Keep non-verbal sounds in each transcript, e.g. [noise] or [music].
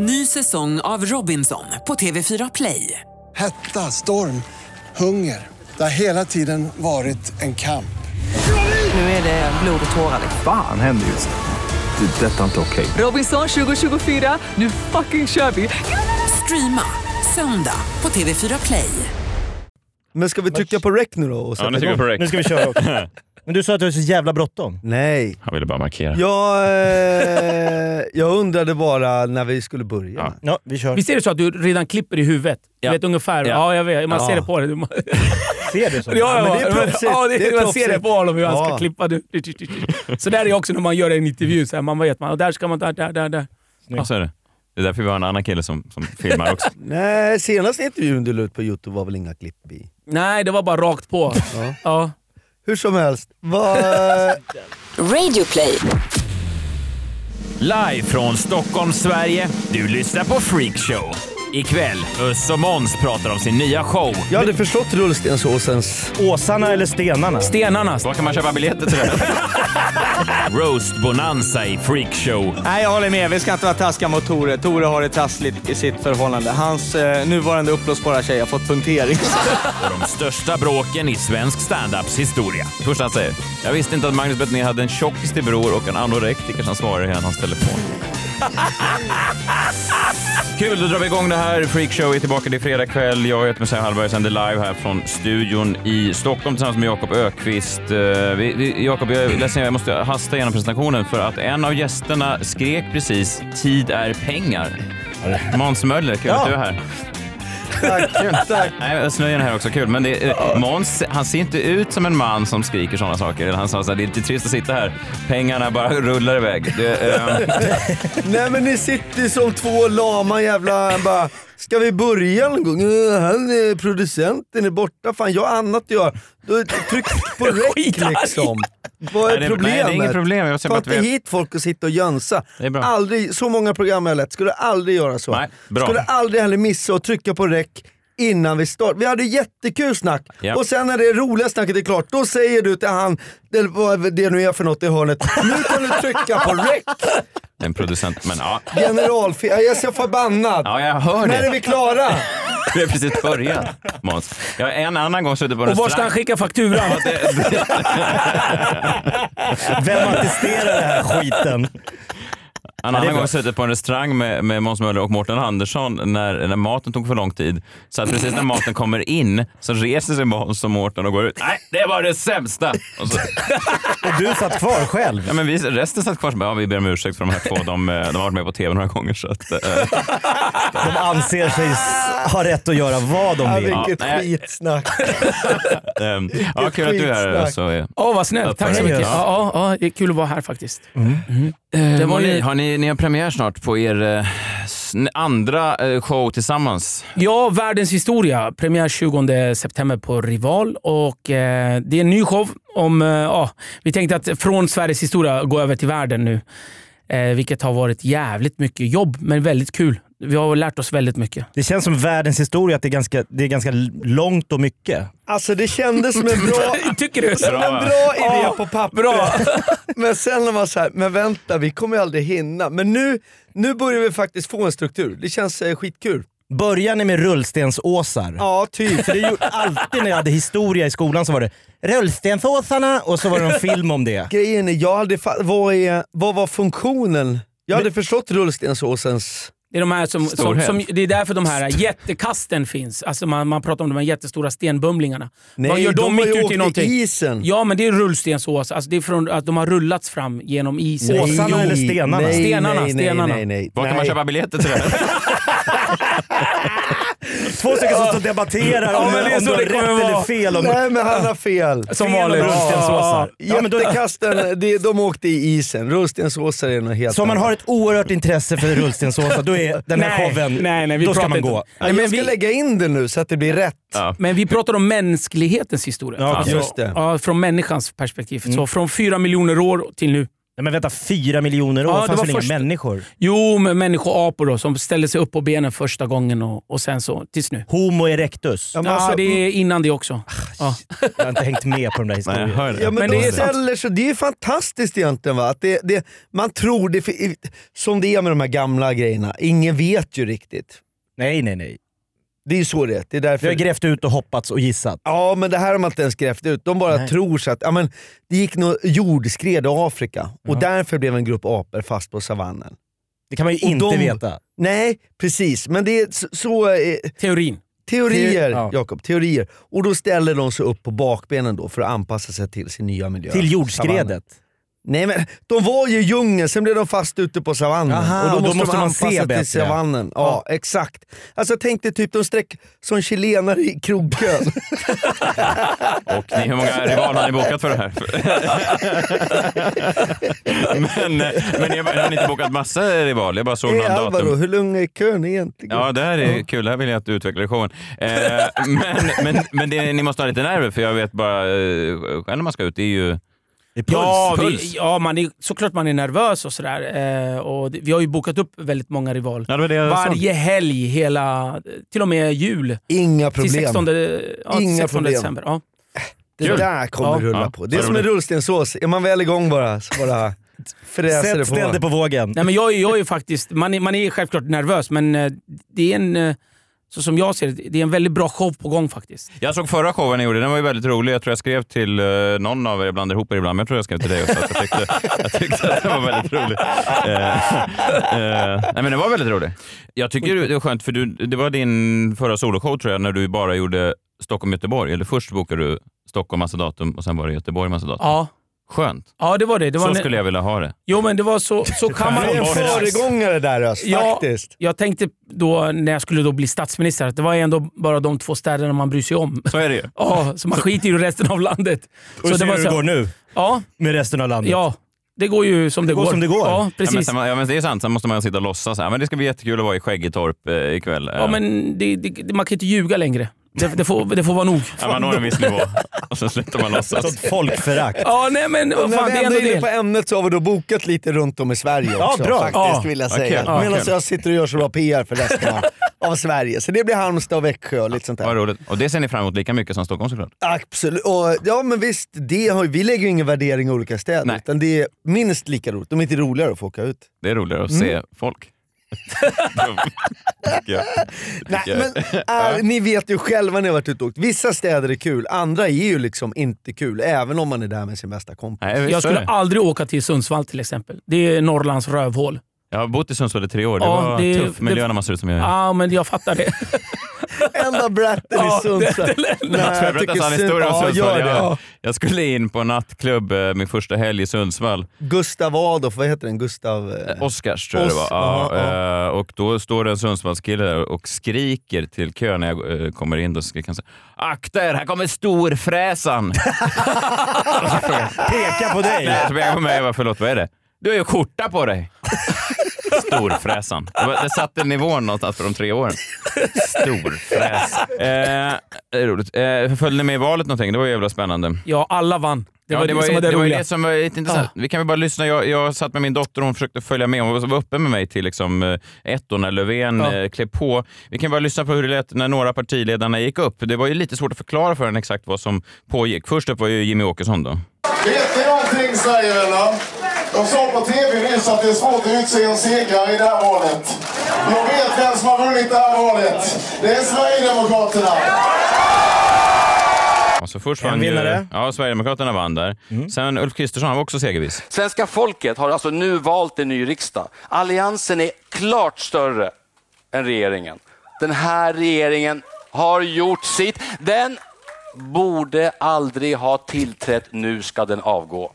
Ny säsong av Robinson på TV4 Play. Hetta, storm, hunger. Det har hela tiden varit en kamp. Nu är det blod och tårar. Fan händer just nu. Det. är Detta är inte okej. Robinson 2024, nu fucking kör vi! Streama söndag på TV4 Play. Men ska vi trycka på rec nu då? Och Ja, nu trycker vi på rec. Nu ska vi köra också. [laughs] Men du sa att du har så jävla bråttom. Nej. Han ville bara markera. Jag, eh, jag undrade bara när vi skulle börja. Ja. Ja, vi kör. Visst är det så att du redan klipper i huvudet? Ja. Du vet ungefär? Ja. Ja, jag vet. Man Ja. ser det på dig. [laughs] Ser du så? Ja, ja, men det är ja, proffsigt. Ja, det, Det är man ser det på honom hur han ska Ja. klippa. Du- Så där är det också när man gör en intervju. Så här, man vet, man, där ska man... Där, där, där. där. Ja, så är det. Det är därför vi har en annan kille som, som filmar också. [laughs] Nej, senaste intervjun du la ut på youtube var väl inga klipp i? Nej, det var bara rakt på. Ja. Hur som helst, vad... Radioplay. Live från Stockholm, Sverige. Du lyssnar på Freakshow. Ikväll, Öss och Måns pratar om sin nya show. Jag hade förstått rullstensåsens... Åsarna eller stenarna? Stenarna. Var kan man köpa biljetter till det? [laughs] Roast Bonanza i Freakshow. Nej, jag håller med. Vi ska inte vara taskiga mot Tore. Tore har det trassligt i sitt förhållande. Hans eh, nuvarande uppblåsbara tjej har fått punktering. [laughs] och de största bråken i svensk standups historia. Först han säger, jag visste inte att Magnus Betnér hade en tjockis till bror och en anorektiker som svarar i hans telefon. Kul, då drar vi igång det här. Freakshow är tillbaka. Det är fredag kväll. Jag heter Messiah Hallberg och sänder live här från studion i Stockholm tillsammans med Jakob Ökvist. Eh, Jakob, jag är ledsen, jag måste hasta igenom presentationen för att en av gästerna skrek precis “Tid är pengar”. Måns Möller, kul att du är här. Tack, [laughs] tack. Nej, snöjen här är också kul, men det, är- Måns, han ser inte ut som en man som skriker sådana saker. Han sa att det är lite trist att sitta här. Pengarna bara rullar iväg. Det, eh, [laughs] Nej men ni sitter som två lama jävla... Bara, ska vi börja någon gång? "Eh, Han är producenten är borta, fan jag har annat att göra. Tryck på [laughs] rec liksom. Vad är nej, det, problemet? nej, det är inget problem. Jag Ta inte hit folk och sitta och jönsa. Aldrig, så många program jag har lett, skulle aldrig göra så. Nej, bra. Skulle aldrig heller missa att trycka på rec innan vi startar. Vi hade jättekul snack Ja. och sen när det roliga snacket är klart, då säger du till han, eller vad det nu är för något i hörnet, nu kan du trycka på rec. En producent, men ja. Generalfel, jag är så förbannad. Ja, jag hör När är det. vi klara? [laughs] Vi har precis börjat, Måns. Jag har en annan gång suttit på en Och var ska han restaurang. skicka fakturan? [laughs] [laughs] Vem attesterar den här skiten? En annan gång suttit på en restaurang med, med Måns Möller och Mårten Andersson när, när maten tog för lång tid. Så att precis när maten kommer in så reser sig Måns och Mårten och går ut. Nej, det var det sämsta! Och så, Och du satt kvar själv. Ja, men vi, resten satt kvar bara, ja, vi ber om ursäkt för de här två. De, eh, de har varit med på tv några gånger. Så att, eh, De anser sig ha rätt att göra vad de Ja, vill. vilket nej. skitsnack. [laughs] ehm, ja, kul att du är här. Så, Åh, vad snällt. Tack så mycket. Ja. Ja, ja, ja, det är kul att vara här faktiskt. det var var ni, har ni, ni har premiär snart på er eh, andra eh, show tillsammans. Ja, Världens historia. Premiär 20 september på Rival. Och, eh, det är en ny show. om... Eh, ja, vi tänkte att från Sveriges historia gå över till världen nu. Eh, vilket har varit jävligt mycket jobb, men väldigt kul. Vi har lärt oss väldigt mycket. Det känns som världens historia att det är ganska, det är ganska långt och mycket. Alltså det kändes som en bra, [laughs] Tycker du? som en bra idé Ja, på papper. bra. [laughs] Men sen när man såhär, men vänta vi kommer ju aldrig hinna. Men nu, nu börjar vi faktiskt få en struktur. Det känns eh, skitkul. Börjar ni med rullstensåsar? Ja, typ. För det gjorde alltid när jag hade historia i skolan så var det rullstensåsarna och så var det någon film om det. Grejen är, jag hade vad, är, vad var funktionen? Jag hade förstått rullstensåsens... Det är, de här som, som, som, det är därför de här jättekasten finns. Alltså man, man pratar om de här jättestora stenbumlingarna. Vad gör de, har mitt ju åkt i någonting? isen. Ja, men det är rullstensås. Alltså det är från att de har rullats fram genom isen. Nej. Åsarna eller stenarna? Nej, Stenarna, nej, stenarna. Nej, nej, nej. Var kan man Nej. köpa biljetter till det här? [laughs] Två stycken som står och debatterar Ja, om, men det är om så du har det kommer rätt vara. eller fel. Om, Nej men han har fel. Som fel vanligt. rullstensåsar. Ja, men då, Jättekasten, det- de åkte i isen. Rullstensåsar är något helt så om man har ett oerhört intresse för rullstensåsar, då är den här Nej, showen, nej, nej, vi då ska man inte. gå. Nej, men jag ska vi- lägga in det nu så att det blir rätt. Ja. Men vi pratar om mänsklighetens historia. Ja, Alltså, just det. Ja, från människans perspektiv. Så från fyra miljoner år till nu. Nej, men vänta, fyra miljoner år? Ja, Ja, det fanns var väl inga först- människor? Jo, med människoapor då, som ställde sig upp på benen första gången och, och sen så tills nu. Homo erectus? Ja, Ja, men alltså- det är innan det också. Ja. Jag har inte hängt med på de där Nej, historierna. hör det. Ja, men, Men de det är ställer så, det är fantastiskt egentligen. Va? Att det, det, man tror, det, som det är med de här gamla grejerna, ingen vet ju riktigt. Nej, nej, nej. Det är ju så det är. Det är därför... har grävt ut och hoppats och gissat. Ja men det här har man inte ens grävt ut. De bara Nej. tror så att ja, men, det gick något jordskred i Afrika och därför blev en grupp apor fast på savannen. Det kan man ju Och inte de- veta. Nej precis, men det är så, så eh, Teorin. teorier Ja. Jakob, teorier. Och då ställer de sig upp på bakbenen då för att anpassa sig till sin nya miljö. Till Savannen. Nej men de var ju i djungeln, sen blev de fast ute på savannen. Aha, och då och då måste, måste de man anpassa se till bättre. savannen. Ja, exakt. Alltså tänk dig typ de sträck som chilenare i krogkön. [laughs] Och ni, hur många rivaler har ni bokat för det här? [laughs] men, men ni har, inte bokat massa rivaler? Jag bara såg Hey, några Alvaro, datum. hur lång är kön egentligen? Ja, det här är kul. Det här vill jag att du utvecklar i showen. Eh, men men, men det, ni måste ha lite nerver, för jag vet bara eh, själv när man ska ut, det är ju... Ja, puls. vi, ja man är, såklart man är nervös och sådär. Eh, och det, vi har ju bokat upp väldigt många rival. Ja, det det jag sa. Varje helg, hela, till och med jul. Inga Till problem. 16, ja, till Inga 16 problem. december. Ja. Det Kul. där kommer Ja. rulla på. Det är som en rullstenssås. Är man väl igång bara så bara [laughs] fräser Sätt det ställ dig på. på vågen. Nej, men jag, är- jag är faktiskt, man är, man är självklart nervös, men eh, det är en, eh, så som jag ser det, det är en väldigt bra show på gång faktiskt. Jag såg förra showen ni gjorde, den var ju väldigt rolig. Jag tror jag skrev till eh, någon av er, jag blandar ihop er ibland, men jag tror jag skrev till dig också. Jag, tyckte, [laughs] jag tyckte att den var väldigt rolig. Eh, eh, nej men den var väldigt rolig. Jag tycker det var skönt, för du, det var din förra soloshow tror jag, när du bara gjorde Stockholm-Göteborg. Eller först bokade du Stockholm massa datum och sen var det Göteborg massa datum. Ja, Skönt. ja det var det. det var Så en- skulle jag vilja ha det. Jo men det var så, så [laughs] kan man Det är en föregångare där Öst, Ja, faktiskt. jag tänkte då när jag skulle då bli statsminister att det var ändå bara de två städerna man bryr sig om. Så är det ju. [laughs] Ja, så man skiter ju i resten av landet. Och så det ser var du hur det går nu Ja, med resten av landet. ja. Det går ju som det, går som det går. Ja, Ja, men, precis. sen, ja, men det är sant, sen måste man sitta och låtsas. Ja, men det ska bli jättekul att vara i Skäggetorp eh, ikväll. Ja, men det, det, man kan inte ljuga längre. Det, det, får, det får vara nog. Ja, man når en viss nivå och så slutar man låtsas. Sånt folkförakt. Ja, nej men vad När fan, vi det är ändå är inne på ämnet så har vi då bokat lite runt om i Sverige Ja, också. bra. Faktiskt Ja. vill jag Ja, säga. Ja, Medan kul. jag sitter och gör så bra PR för resten av, av Sverige. Så det blir Halmstad och Växjö och lite sånt Vad där. roligt. Och det ser ni fram emot lika mycket som Stockholm såklart. Absolut. Och, ja men visst, det har, vi lägger ju ingen värdering i olika städer. Nej. Utan det är minst lika roligt, om inte roligare att få åka ut. Det är roligare att Mm. se folk. [laughs] Jag. Nej, men är, ni vet ju själva när ni har varit ute och åkt. Vissa städer är kul, andra är ju liksom inte kul. Även om man är där med sin bästa kompis. Nej, Jag skulle aldrig åka till Sundsvall till exempel. Det är Norrlands rövhål. Jag har bott i Sundsvall i tre år. Det Ja, var det- tuff miljö det- när man ser ut som jag gör. Ja, men jag fattar det. [laughs] Enda bratten Ja, i Sundsvall. Ska jag berätta en historia om ja, Sundsvall? Jag, jag skulle in på nattklubb eh, min första helg i Sundsvall. Gustav Adolf, vad heter den? Gustav... eh, Oscars tror jag det var. Os- Ja, ja, eh, Och då står det en Sundsvallskille där och skriker till kön när jag eh, kommer in. Då skriker han så här, Akta er, här kommer storfräsan! [laughs] Peka på dig. Nej, jag på mig och bara, förlåt vad är det? Du har ju skjorta på dig! [laughs] Storfräsan. Det, var, det satte nivån någonstans för de tre åren. Storfräs. Eh, det är roligt. Eh, följde ni med i valet någonting? Det var jävla spännande. Ja, alla vann. Det var ja, det, det, var, som var det, det var det som var lite intressant. Vi kan väl bara lyssna. Jag, jag satt med min dotter och hon försökte följa med. Hon var uppe med mig till liksom, eh, ett när Löfven Ja. eh, klev på. Vi kan bara lyssna på hur det lät när några partiledarna gick upp. Det var ju lite svårt att förklara för henne exakt vad som pågick. Först upp var ju Jimmy Åkesson då. Vet ni någonting Sverigevänner? De sa på TV nyss att det är svårt att utse en segrare i det här valet. Jag vet vem som har vunnit det här valet. Det är Sverigedemokraterna. Alltså först En vann ju, vinnare. ja, Sverigedemokraterna vann där. Sen Ulf Kristersson, han var också segerviss. Svenska folket har alltså nu valt en ny riksdag. Alliansen är klart större än regeringen. Den här regeringen har gjort sitt. Den borde aldrig ha tillträtt. Nu ska den avgå.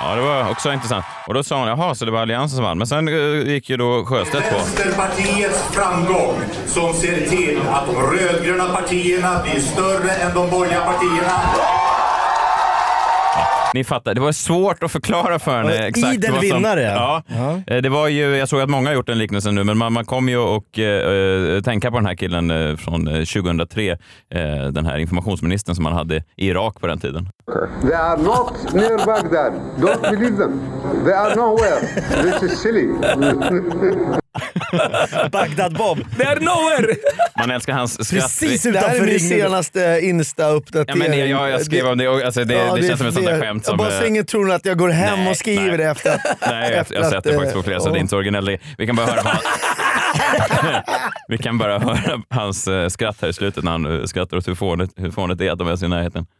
Ja, det var också intressant. Och då sa hon, jaha, så det var Alliansen som vann. Men sen eh, gick ju då Sjöstedt på. Vänsterpartiets framgång som ser till att de rödgröna partierna blir större än de borgerliga partierna. Ni fattar, det var svårt att förklara för henne Ja, exakt idel vad som... vinnare. Ja. Ja. Eh, Det var ju, jag såg att många har gjort den liknelsen nu, men man, man kommer ju att eh, tänka på den här killen från eh, 2003, eh, den här informationsministern som man hade i Irak på den tiden. They are not near Baghdad. Don't believe them. They are nowhere. This is silly. [laughs] Bagdad-Bob. Det är nowhere! Man älskar hans skratt. Precis Det här är min senaste Insta-uppdatering. Ja, men jag, jag, skrev om det, och, alltså det, Ja, det, känns som ett sånt där det- skämt som... Bara så eh, ingen tror att jag går hem Nej, och skriver nej. det efter att... [laughs] Nej, jag, jag har sett det att, faktiskt på flera, så det är ja. inte så originellt. Vi kan bara höra hans, [laughs] Vi kan bara höra hans eh, skratt här i slutet när han eh, skrattar åt hur fånigt, hur fånigt det är att de är i närheten. [laughs]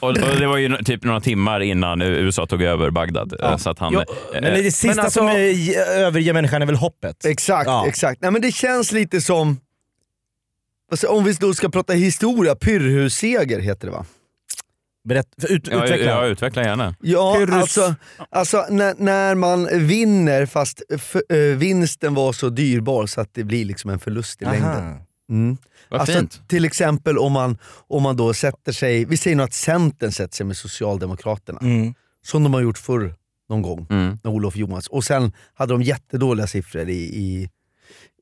Och och, det var ju typ några timmar innan USA tog över Bagdad. eh, Så att han, Ja, eh, men det sista Men alltså- som överger människan är väl hoppet? Exakt, Ja. exakt. Nej, men det känns lite som, alltså, om vi då ska prata historia, Pyrrhusseger heter det va? Berätt, ut, ja, utveckla. Ja, utveckla gärna. Ja, Pyrrhus. alltså, alltså när, när man vinner fast f- eh, vinsten var så dyrbar så att det blir liksom en förlust i Aha. längden. Mm. Vad Alltså, fint. till exempel om man, om man då sätter sig, vi säger nu att Centern sätter sig med Socialdemokraterna. Mm. Som de har gjort förr någon gång, Mm. när Olof Johansson. Och sen hade de jättedåliga siffror i, i,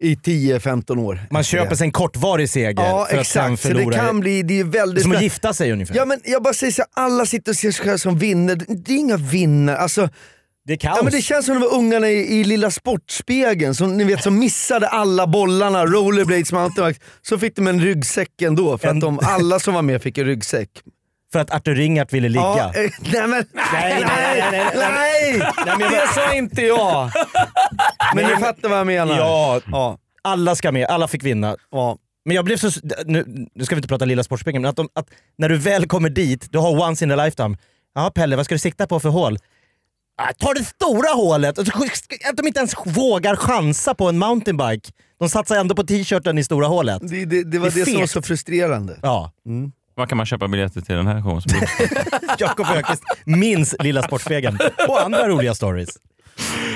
i 10-15 år. Man köper sig en kortvarig seger Ja för att sen exakt, så det förlora. kan bli, det är väldigt... som att gifta sig ungefär. Ja men jag bara säger så alla sitter och ser sig själva som vinner. Det är inga vinnare. Alltså, det är kaos. Ja, men det känns som de var ungarna i, i Lilla Sportspegeln som, ni vet, som missade alla bollarna, rollerblades, mountainbikes. Så fick de en ryggsäck ändå, för att de, alla som var med fick en ryggsäck. För att Artur Ringart ville ligga. Ja, eh, nej men Nej, nej, nej, nej, nej. nej! Nej, men Det sa inte jag! Men ni fattar vad jag menar. Ja, Ja. alla ska med, alla fick vinna. ja. Men jag blev så... Nu, nu ska vi inte prata Lilla Sportspegeln, men att, de, att när du väl kommer dit, du har once in a lifetime. Ja Pelle, vad ska du sikta på för hål? Ah, Ta det stora hålet! Och så- Att de inte ens vågar chansa på en mountainbike. De satsar ändå på t-shirten i stora hålet. Det, det, det var Det är det, som var fegt. så frustrerande. Ja. Var kan man köpa biljetter till den här showen? [laughs] Jakob Öqvist minns Lilla Sportspegeln och andra roliga stories.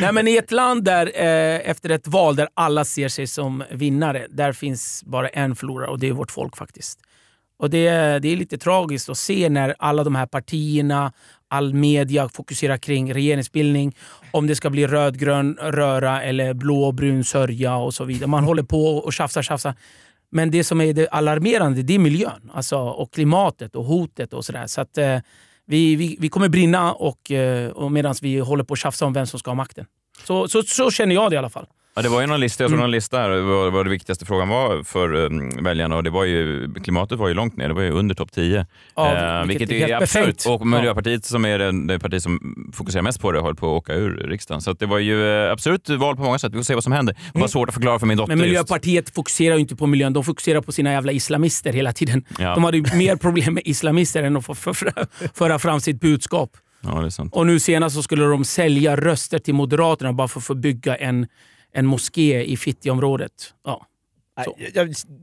Nej, men I ett land där eh, efter ett val där alla ser sig som vinnare, där finns bara en förlorare och det är vårt folk faktiskt. Och det, är- det är lite tragiskt att se när alla de här partierna, all media fokuserar kring regeringsbildning. Om det ska bli rödgrön röra eller blåbrun sörja och så vidare. Man håller på och tjafsar, tjafsar. Men det som är det alarmerande det är miljön alltså, och klimatet och hotet och sådär. Så att, eh, vi, vi, vi kommer brinna och, eh, och medan vi håller på att tjafsa om vem som ska ha makten. Så, så, så känner jag det i alla fall. Ja, det var ju någon lista, jag Mm. såg någon lista här vad, vad det viktigaste frågan var för um, väljarna och det var ju, klimatet var ju långt ner, det var ju under topp 10. Ja, Eh, vilket vilket är absurt. Och Miljöpartiet som är det, det parti som fokuserar mest på det håller på att åka ur riksdagen. Så det var ju eh, absurt val på många sätt. Vi får se vad som händer. Det var svårt att förklara för min dotter Mm. Men just. Miljöpartiet fokuserar ju inte på miljön, de fokuserar på sina jävla islamister hela tiden. Ja. De hade ju mer problem med islamister än att få föra, fram sitt budskap. Ja, det är sant. Och nu senast så skulle de sälja röster till Moderaterna bara för att få bygga en, en moské i Fittjaområdet. Ja. Så.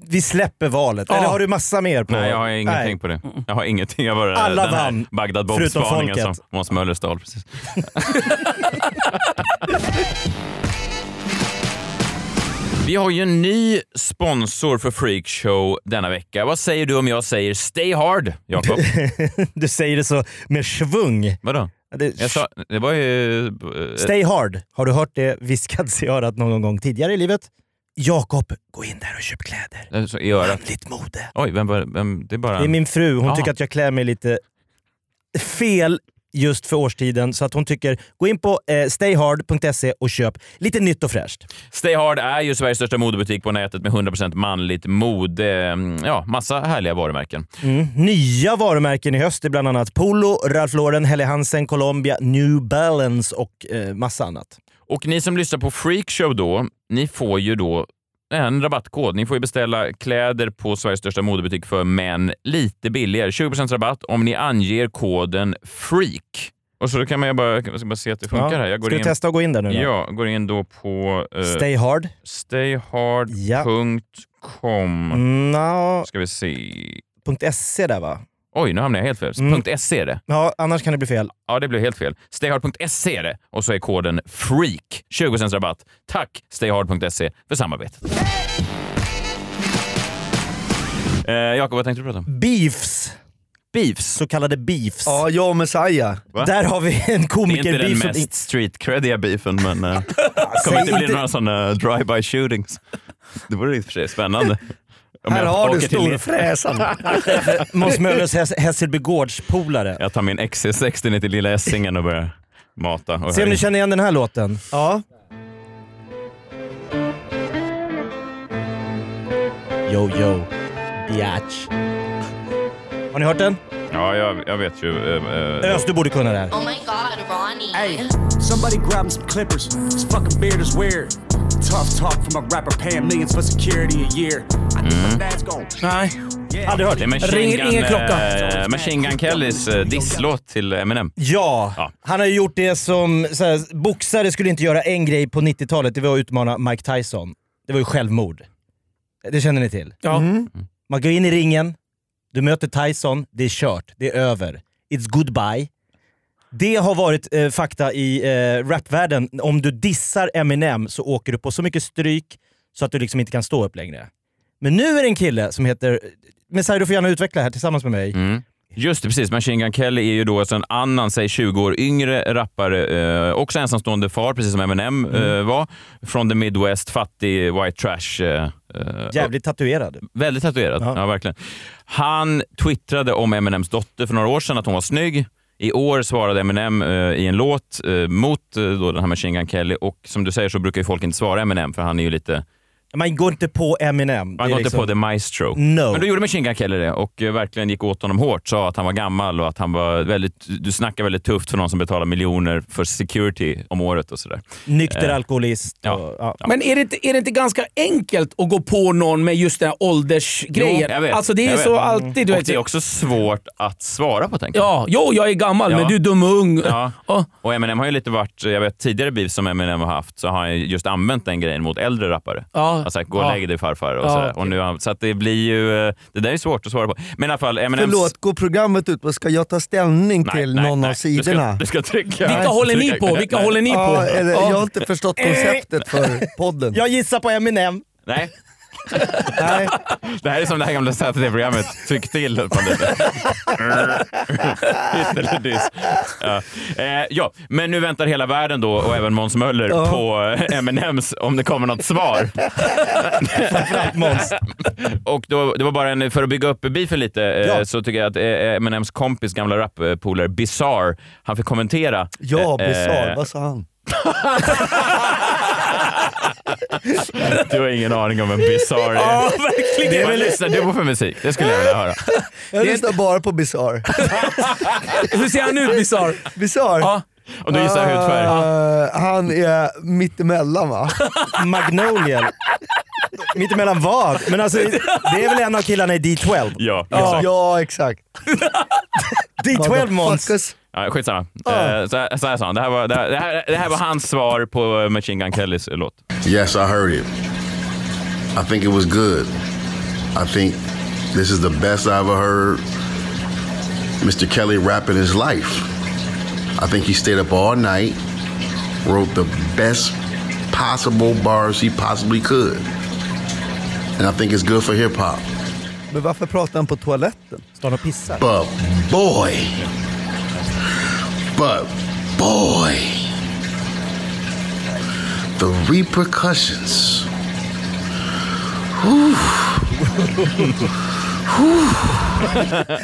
Vi släpper valet. Ja. Eller har du massa mer på? Nej, jag har ingenting Nej. på det. Jag har ingenting. Jag bara, Alla den vann, Bagdad förutom Bob-spaningen som folket. Måns Möller stal. Precis. [laughs] Vi har ju en ny sponsor för Freakshow denna vecka. Vad säger du om jag säger Stay Hard, Jakob? [laughs] Du säger det så med svung. Vadå? Det, Jag sa, det var ju... eh, Stay hard. Har du hört det viskats i örat någon gång tidigare i livet? Jakob, gå in där och köp kläder. så I örat. Manligt mode. Oj, vem, var- vem, det är bara... Det är min fru. Hon Ja. tycker att jag klär mig lite fel just för årstiden. Så att hon tycker, gå in på eh, stayhard.se och köp lite nytt och fräscht. Stay Hard är ju Sveriges största modebutik på nätet med 100% manligt mode. Mm, Ja, massa härliga varumärken. Mm. Nya varumärken i höst är bland annat Polo, Ralph Lauren, Helly Hansen, Colombia, New Balance och eh, massa annat. Och ni som lyssnar på Freakshow då, ni får ju då en rabattkod. Ni får ju beställa kläder på Sveriges största modebutik för män lite billigare. 20% rabatt om ni anger koden FREAK. Och så kan man ju bara, jag ska bara se att det funkar Ja. här. Jag går Ska du in, testa att gå in där nu då? Ja, går in då på uh, Stay hard. stayhard.com. Mm, no. Ska vi se. .se där va? Oj, nu hamnade jag helt fel. Mm. .se är det. Ja, annars kan det bli fel. Ja, det blev helt fel. Stayhard.se är det och så är koden FREAK. 20% rabatt. Tack Stayhard.se för samarbetet. Eh, Jakob, vad tänkte du prata om? Beefs. Beefs? Så kallade beefs. Ja, jag och Messiah. Va? Där har vi en Det är inte den mest street-creddiga beefen, men [laughs] det Säg kommer inte bli några sådana drive-by shootings. Det vore i och för sig spännande. Här har du storfräsaren. [laughs] Måns Möllers Häs- Hässelby Gårds-polare. Jag tar min XC60 ner till Lilla Essingen och börjar mata. Och Se om ni känner igen den här låten. Ja. Yo yo, biatch. Har ni hört den? Ja, jag, jag vet ju. eh, eh, Ös, du borde kunna det här. Oh my god, Ronnie. Hey, somebody grab some clippers. This fucking beard is weird. Tough talk from a rapper paying millions for security a year. I think my dad's gone. Nej. Aldrig hört. Det Ringer Gun, ingen klocka. eh, Machine Gun Kellys eh, disslåt till Eminem. Ja, Ja. han har ju gjort det som så här, boxare skulle inte göra en grej på 90-talet, det var att utmana Mike Tyson. Det var ju självmord. Det känner ni till? Ja. Man går in i ringen, du möter Tyson, det är kört, det är över. It's goodbye. Det har varit eh, fakta i eh, rapvärlden. Om du dissar Eminem så åker du på så mycket stryk så att du liksom inte kan stå upp längre. Men nu är det en kille som heter... Messiah, du får gärna utveckla här tillsammans med mig. Mm. Just det, precis. Machine Gun Kelly är ju då alltså en annan, säg 20 år yngre rappare, eh, också ensamstående far, precis som Eminem Mm. eh, var. Från the Midwest, fattig white trash. Eh, eh, Jävligt tatuerad. Väldigt tatuerad, Ja. ja. verkligen. Han twittrade om Eminems dotter för några år sedan, att hon var snygg. I år svarade Eminem eh, i en låt eh, mot eh, då den här Machine Gun Kelly. Och som du säger så brukar ju folk inte svara Eminem för han är ju lite... Man går inte på Eminem. Är går liksom- inte på The Maestro. No. Men då gjorde Machine Gun Kelly det och eh, verkligen gick åt honom hårt. Sa att han var gammal och att han var väldigt... Du snackar väldigt tufft för någon som betalar miljoner för security om året och sådär. Nykter Eh, alkoholist. ja. Och, ja. Men är det, inte, är det inte ganska enkelt att gå på någon med just den här åldersgrejen? Jo, jag vet. Alltså det är så vet. alltid. Du och vet, det är också svårt att svara på tänker jag. Ja, jo, jag är gammal, Ja. men du är dum och ung. Ja. Ja. Och Eminem har ju lite varit, jag vet tidigare beef som Eminem har haft, så har han ju just använt den grejen mot äldre rappare. Ja. Alltså gå och Ja. lägg dig farfar och Ja, sådär. okej. Och nu, så att det blir ju, eh, det där är svårt att svara på. Men i alla fall, Eminems... Förlåt, går programmet ut på ska jag ta ställning Nej, till nej, någon nej. av sidorna? Du ska, du ska trycka. Vilka håller ni på? Vilka Nej. håller ni på? Ja, eller, Ja. Jag har inte förstått konceptet för podden. [laughs] Jag gissar på Eminem. Nej. Nej. Det här är som det här gamla ZTV-programmet Tryck till. på lite. Hit eller diss. Ja. Eh, ja, men nu väntar hela världen då och även Måns Möller Ja. på eh, Eminems om det kommer något svar. Framförallt Måns. och då, det var bara en, för att bygga upp beefen lite, eh, Ja. så tycker jag att eh, Eminems kompis, gamla rappolare Bizarre, han fick kommentera. Ja, Eh, bisarr. Vad sa han? [laughs] Du har ingen aning om en Bizarre är. Ja, verkligen. Vad lyssnar du på för musik? Det skulle jag vilja höra. Jag lyssnar bara på bisarr. [laughs] Hur ser han ut, Bizarre? Bisarr? Ja. Om du gissar hudfärg. Eh, han är mittemellan va? Magnolia. Mittemellan vad? Men alltså, det är väl en av killarna i D12? Ja, Ja, exakt. ja exakt. [laughs] D12 Måns. Motherfuckers. Ja, skitsamma. Eh, så, här- så här sa han. Det här, var, det, här, det, här, det här var hans svar på Machine Gun Kellys låt. Yes, I heard it. I think it was good. I think this is the best I ever heard Mr. Kelly rap in his life. I think he stayed up all night, wrote the best possible bars he possibly could. And I think it's good for hip hop. Men varför pratar han på toaletten? Står han och pissar? But boy, but boy, the repercussions. Whew.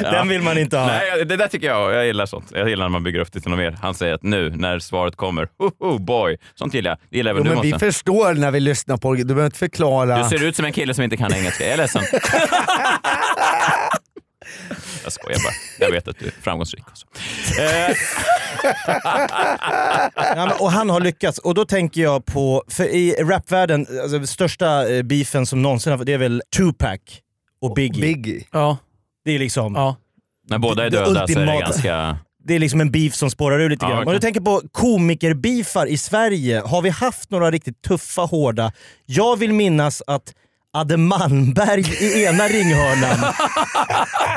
[laughs] Den vill man inte ha. Nej, det där tycker jag. Jag gillar sånt. Jag gillar när man bygger upp det till något mer. Han säger att nu, när svaret kommer, ho, ho, boy. Sånt gillar jag. Det gillar även Jo, du men vi förstår när vi lyssnar på det. Du behöver inte förklara. Du ser ut som en kille som inte kan engelska. Jag är ledsen. [laughs] [laughs] Jag skojar bara. Jag vet att du är framgångsrik. Också. Eh, [laughs] Ja, men, och han har lyckats. Och då tänker jag på, för i rapvärlden, alltså, största eh, beefen som någonsin har det är väl Tupac och Biggie. Biggie. Ja. Det är liksom... Ja. när båda är Det döda så är det ultimata. ganska... Det är liksom en beef som spårar ur lite Ja, grann. Om du tänker på komikerbeefar i Sverige, har vi haft några riktigt tuffa, hårda? Jag vill minnas att Adde Malmberg i ena ringhörnan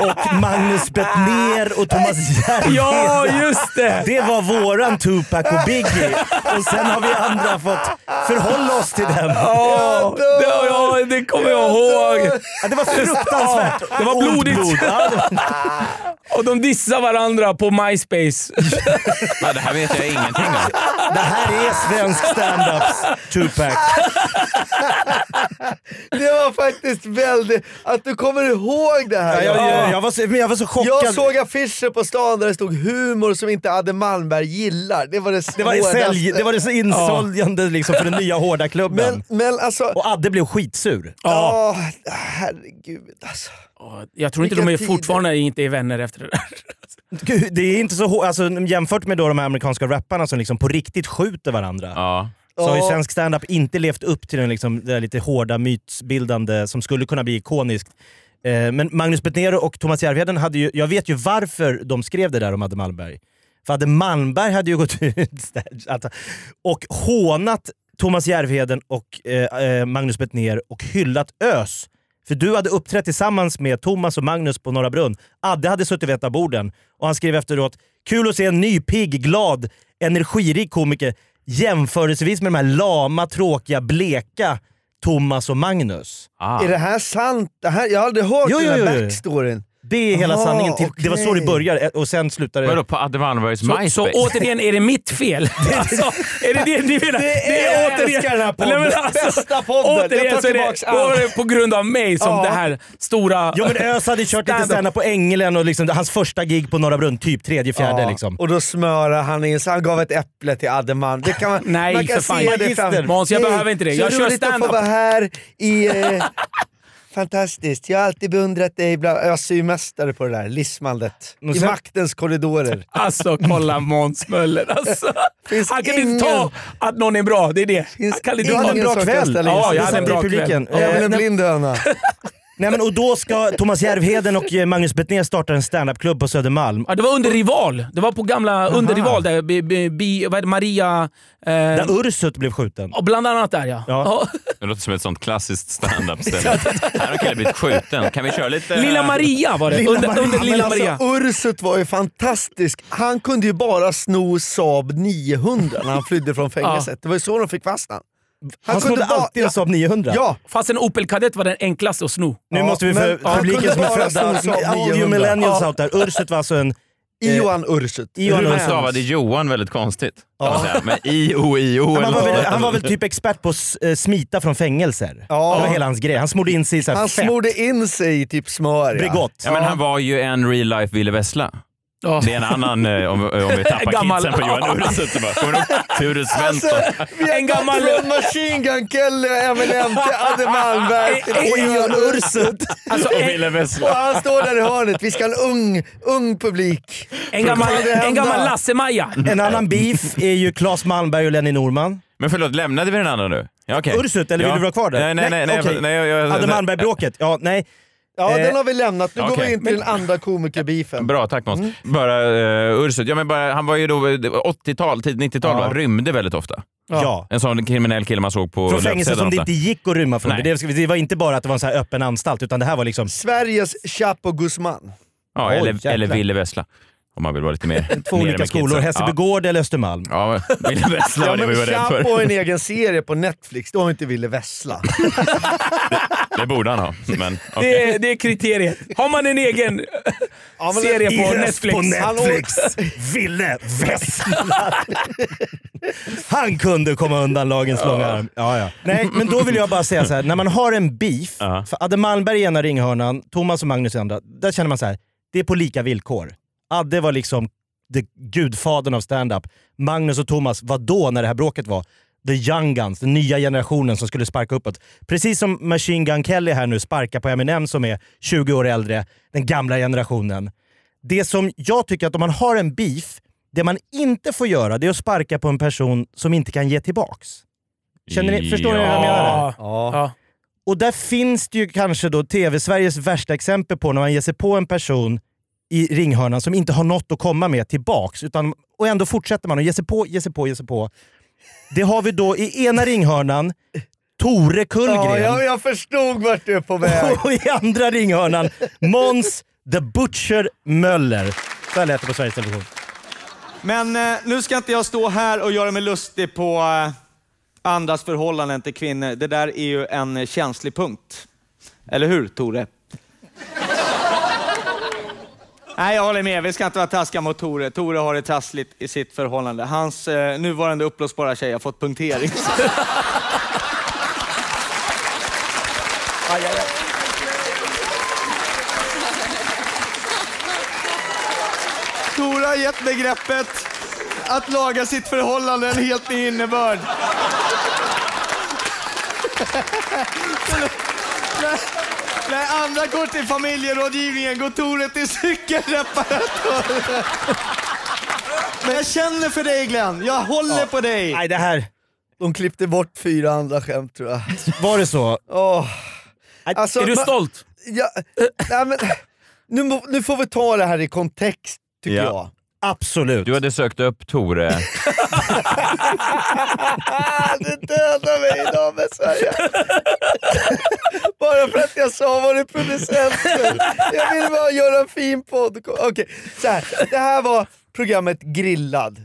[laughs] och Magnus Bettner och Thomas Järvheden. Ja, just det! Det var våran Tupac och Biggie. Och sen har vi andra fått förhålla oss till dem. Ja, det, ja, det kommer jag ihåg. Ja, det var fruktansvärt. Ja, det var blodigt. blod. Ja, det var... [laughs] Och de dissar varandra på MySpace. Ja, det här vet jag ingenting om. Det här är svensk standups Tupac. [laughs] Det var faktiskt väldigt... Att du kommer ihåg det här. Ja, jag, jag, jag, var så, jag var så chockad. Jag såg affischer på stan där det stod humor som inte Adde Malmberg gillar. Det var det det var, sälj, det var det så insåljande liksom för den nya hårda klubben. Men, men alltså... Och Adde blev skitsur. Ja, herregud alltså. Jag tror inte Vilka de är tider. fortfarande inte är vänner efter det där. [laughs] Gud, det är inte så hår- alltså, jämfört med då de här amerikanska rapparna som liksom på riktigt skjuter varandra. Ja. Så har ju svensk standup inte levt upp till den liksom, där lite hårda mytsbildande som skulle kunna bli ikoniskt. Eh, men Magnus Betnér och Thomas Järvheden hade ju, jag vet ju varför de skrev det där om Adde Malmberg. För Adde Malmberg hade ju gått [laughs] ut att- och hånat Thomas Järvheden och eh, eh, Magnus Betnér och hyllat ÖS. För du hade uppträtt tillsammans med Thomas och Magnus på Norra Brunn. Adde hade suttit vid ett av borden och han skrev efteråt “Kul att se en ny, pigg, glad, energirik komiker jämförelsevis med de här lama, tråkiga, bleka Thomas och Magnus”. Ah. Är det här sant? Det här, jag har aldrig hört Jo, den här jo. backstoryn. Det är hela Aha, sanningen. Till, Det var så det började och sen slutade det... Vadå, på Adde Malmbergs Så, MySpace? så återigen, är det mitt fel? [laughs] Alltså, är det det ni menar? Det är- jag älskar den här podden. Bästa podden. Jag Återigen tar så är det, tillbaks då allt. det på grund av mig som Ja. det här stora... Jo men Ös hade kört lite Stand-up. stand på Ängelen och liksom, hans första gig på Norra Brunn, typ tredje, fjärde Ja, liksom. Och då smörar han in, så han gav ett äpple till Adde Malm. Det kan man, Nej, man kan för fan. det Magister. Måns, jag behöver inte det. Jag så kör roligt att stand-up. få vara här i... Eh, [laughs] fantastiskt, jag har alltid beundrat dig. Bla, jag är ju mästare på det där lismandet. I sen- maktens korridorer. [laughs] Alltså kolla Måns Möller alltså. [laughs] Finns Han kan ingen- inte ta att någon är bra, det är det. Han kan inte ta en bra kväll. Ja, jag hade en bra kväll. Jag Eh, en blind [laughs] höna. Nej men och då ska Thomas Järvheden och eh, Magnus Betnér starta en standupklubb på Södermalm. Ja, det var under Rival. Det var på gamla under Rival där bi, bi, bi, vad det, Maria... Eh, Där Ursut blev skjuten. och bland annat där ja. Ja. Det låter som ett sånt klassiskt stand-up-ställe. [laughs] Här har en kille blivit skjuten. Kan vi köra lite... Lilla Maria var det. Lilla under, Maria. under Lilla alltså, Maria. Ursut var ju fantastisk. Han kunde ju bara sno Saab 900 när han flydde från fängelset. Det var ju så de fick fast han. Han snodde alltid en Saab 900. Ja, Fast en Opel Kadett var den enklaste att sno. Nu Ja, måste vi men- för ja, han publiken som är födda, audio 900. millennials Ja. out there. Ursut var alltså en... Ursut. Hur man Ursut. stavade Johan väldigt konstigt. Säga. Med I-O-I-O. Han var, väl, han var väl typ expert på att eh, smita från fängelser. Ja. Det var hela hans grej. Han smorde in sig i så här Han fett. smorde in sig i typ smör. ja. Bregott. Ja, men han var ju en real life Ville Vessla. Ja. Det är en annan, eh, om, om vi tappar Gammal- kidsen på Johan Kommer du ihåg Ture Svensson? Alltså, vi har En gammal- från Machine Gun Kelly och Eminem till Adde Malmberg [laughs] en- Iwan Ursut. Alltså, Och en, Ville Och han står där i hörnet. Vi ska ha en ung, ung publik. en, gammal, en gammal Lasse-Maja. En annan beef är ju Claes Malmberg och Lenny Norman. Men förlåt, lämnade vi den andra nu? Ja, okej. Ursut, eller vill ja. du vara kvar där? Nej, nej, nej. nej, okej. nej, jag, jag, Adde Malmberg-bråket. Ja, nej. Ja, Eh, den har vi lämnat. Nu går okej. vi in till den andra komikerbeefen. Bra, tack Måns. Mm. Bara uh, Ursut, ja, men bara, han var ju då det var 80-tal, tidigt 90-tal, Ja. rymde väldigt ofta. Ja. En sån kriminell kille man såg på Från fängelse som det inte gick att rymma från. Nej. Det, det var inte bara att det var en så här öppen anstalt, utan det här var liksom... Sveriges Chapo Guzman. Ja, Oj, eller, jäklar. eller Ville Vessla. Om man vill vara lite mer... [laughs] Två olika skolor. Hässelbygård eller Östermalm. Ja, ja Ville Vessla Ja, var det vi men var rädd Chapo har för. en egen serie på Netflix. Då har inte Ville Vessla. [laughs] Det borde han ha. Men, Det, okej. är, det är kriteriet. Har man en egen Ja, serie på Netflix. på Han Netflix. [laughs] Ville Vessla. Han kunde komma undan lagens långa arm. Ja, ja. Nej, men då vill jag bara säga så här. när man har en beef, Ja. för Adde Malmberg i ena ringhörnan, Thomas och Magnus i andra, där känner man så här. det är på lika villkor. Adde var liksom the gudfadern av stand-up. Magnus och Thomas var då, när det här bråket var, the young guns, den nya generationen som skulle sparka uppåt. Precis som Machine Gun Kelly här nu sparkar på Eminem som är 20 år äldre, den gamla generationen. Det som jag tycker att om man har en beef, det man inte får göra det är att sparka på en person som inte kan ge tillbaks. Känner ni, förstår ni vad jag menar? Ja. Ja. Ja. Och där finns det ju kanske då TV-Sveriges värsta exempel på när man ger sig på en person i ringhörnan som inte har något att komma med tillbaks. Utan, och ändå fortsätter man och ger sig på, ger sig på, ger sig på. Det har vi då i ena ringhörnan Tore Kullgren. Ja, ja, jag förstod vart du är på väg. [laughs] Och i andra ringhörnan Måns the Butcher Möller. Så här lät det på Sveriges Television. Men eh, nu ska inte jag stå här och göra mig lustig på eh, andras förhållanden till kvinnor. Det där är ju en eh, känslig punkt. Eller hur, Tore? Nej, jag håller med. Vi ska inte vara taskiga mot Tore. Tore har det trassligt i sitt förhållande. Hans eh, nuvarande uppblåsbara tjej har fått punktering. Aj, aj, aj. Tore har gett mig greppet att laga sitt förhållande en helt ny innebörd. [laughs] när, andra går till familjerådgivningen går Tore till cykelreparatör. Men jag känner för dig Glenn, jag håller på dig. Nej, det här... De klippte bort fyra andra skämt tror jag. Var det så? Åh. Alltså, är du stolt? Ja, nej, men, nu, nu får vi ta det här i kontext tycker Ja. jag. Absolut. Du hade sökt upp Tore. [laughs] det dödar mig idag med Sverige. Bara för att jag sa var det producenten. Jag ville bara göra en fin podd. Okej, så här. Det här var programmet Grillad.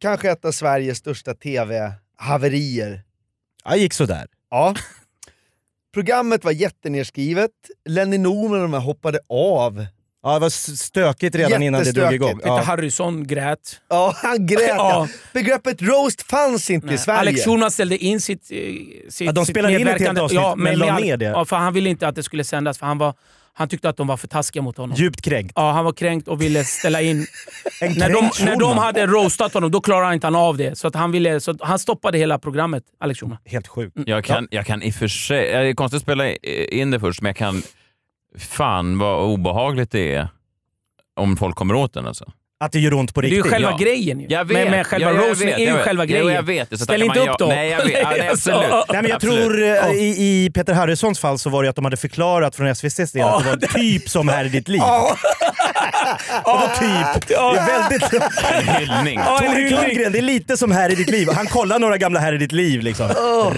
Kanske ett av Sveriges största tv-haverier. Ja, gick sådär. Ja. Programmet var jättenedskrivet. Lenny Norman och de här hoppade av. Ja, det var stökigt redan innan det drog igång. Ja. Harrison grät. Ja, han grät. [laughs] Ja. Begreppet roast fanns inte i Nej. Sverige. Alex Schulman ställde in sitt, eh, sitt Ja, de sitt spelade in ett helt avsnitt, men la all- ner det. Ja, för han ville inte att det skulle sändas, för han, var, han tyckte att de var för taskiga mot honom. Djupt kränkt. Ja, han var kränkt och ville ställa in... [laughs] En när, de, när de hade roastat honom, då klarade inte han av det. Så, att han, ville, så att han stoppade hela programmet, Alex Schulman. Helt sjukt. Jag kan, jag kan i och för sig... Det är konstigt att spela in det först, men jag kan... Fan vad obehagligt det är om folk kommer åt den alltså. Att det gör ont på Det är ju riktigt. själva Ja. grejen ju. Jag vet. Men, men själva Ja, jag roasten vet, är ju jag vet. själva Jo, grejen. jag vet det, så Ställ inte man upp då. Nej, jag vet. Ja, nej, [laughs] absolut. Nej, men jag Absolut. tror eh, i, i Peter Harrisons fall så var det att de hade förklarat från SVTs del att det var [laughs] typ som Här i ditt liv. Vadå typ? Det är väldigt... En hyllning. Tore Kullgren, det är lite som Här i ditt liv. Han kollar några gamla Här i ditt liv liksom.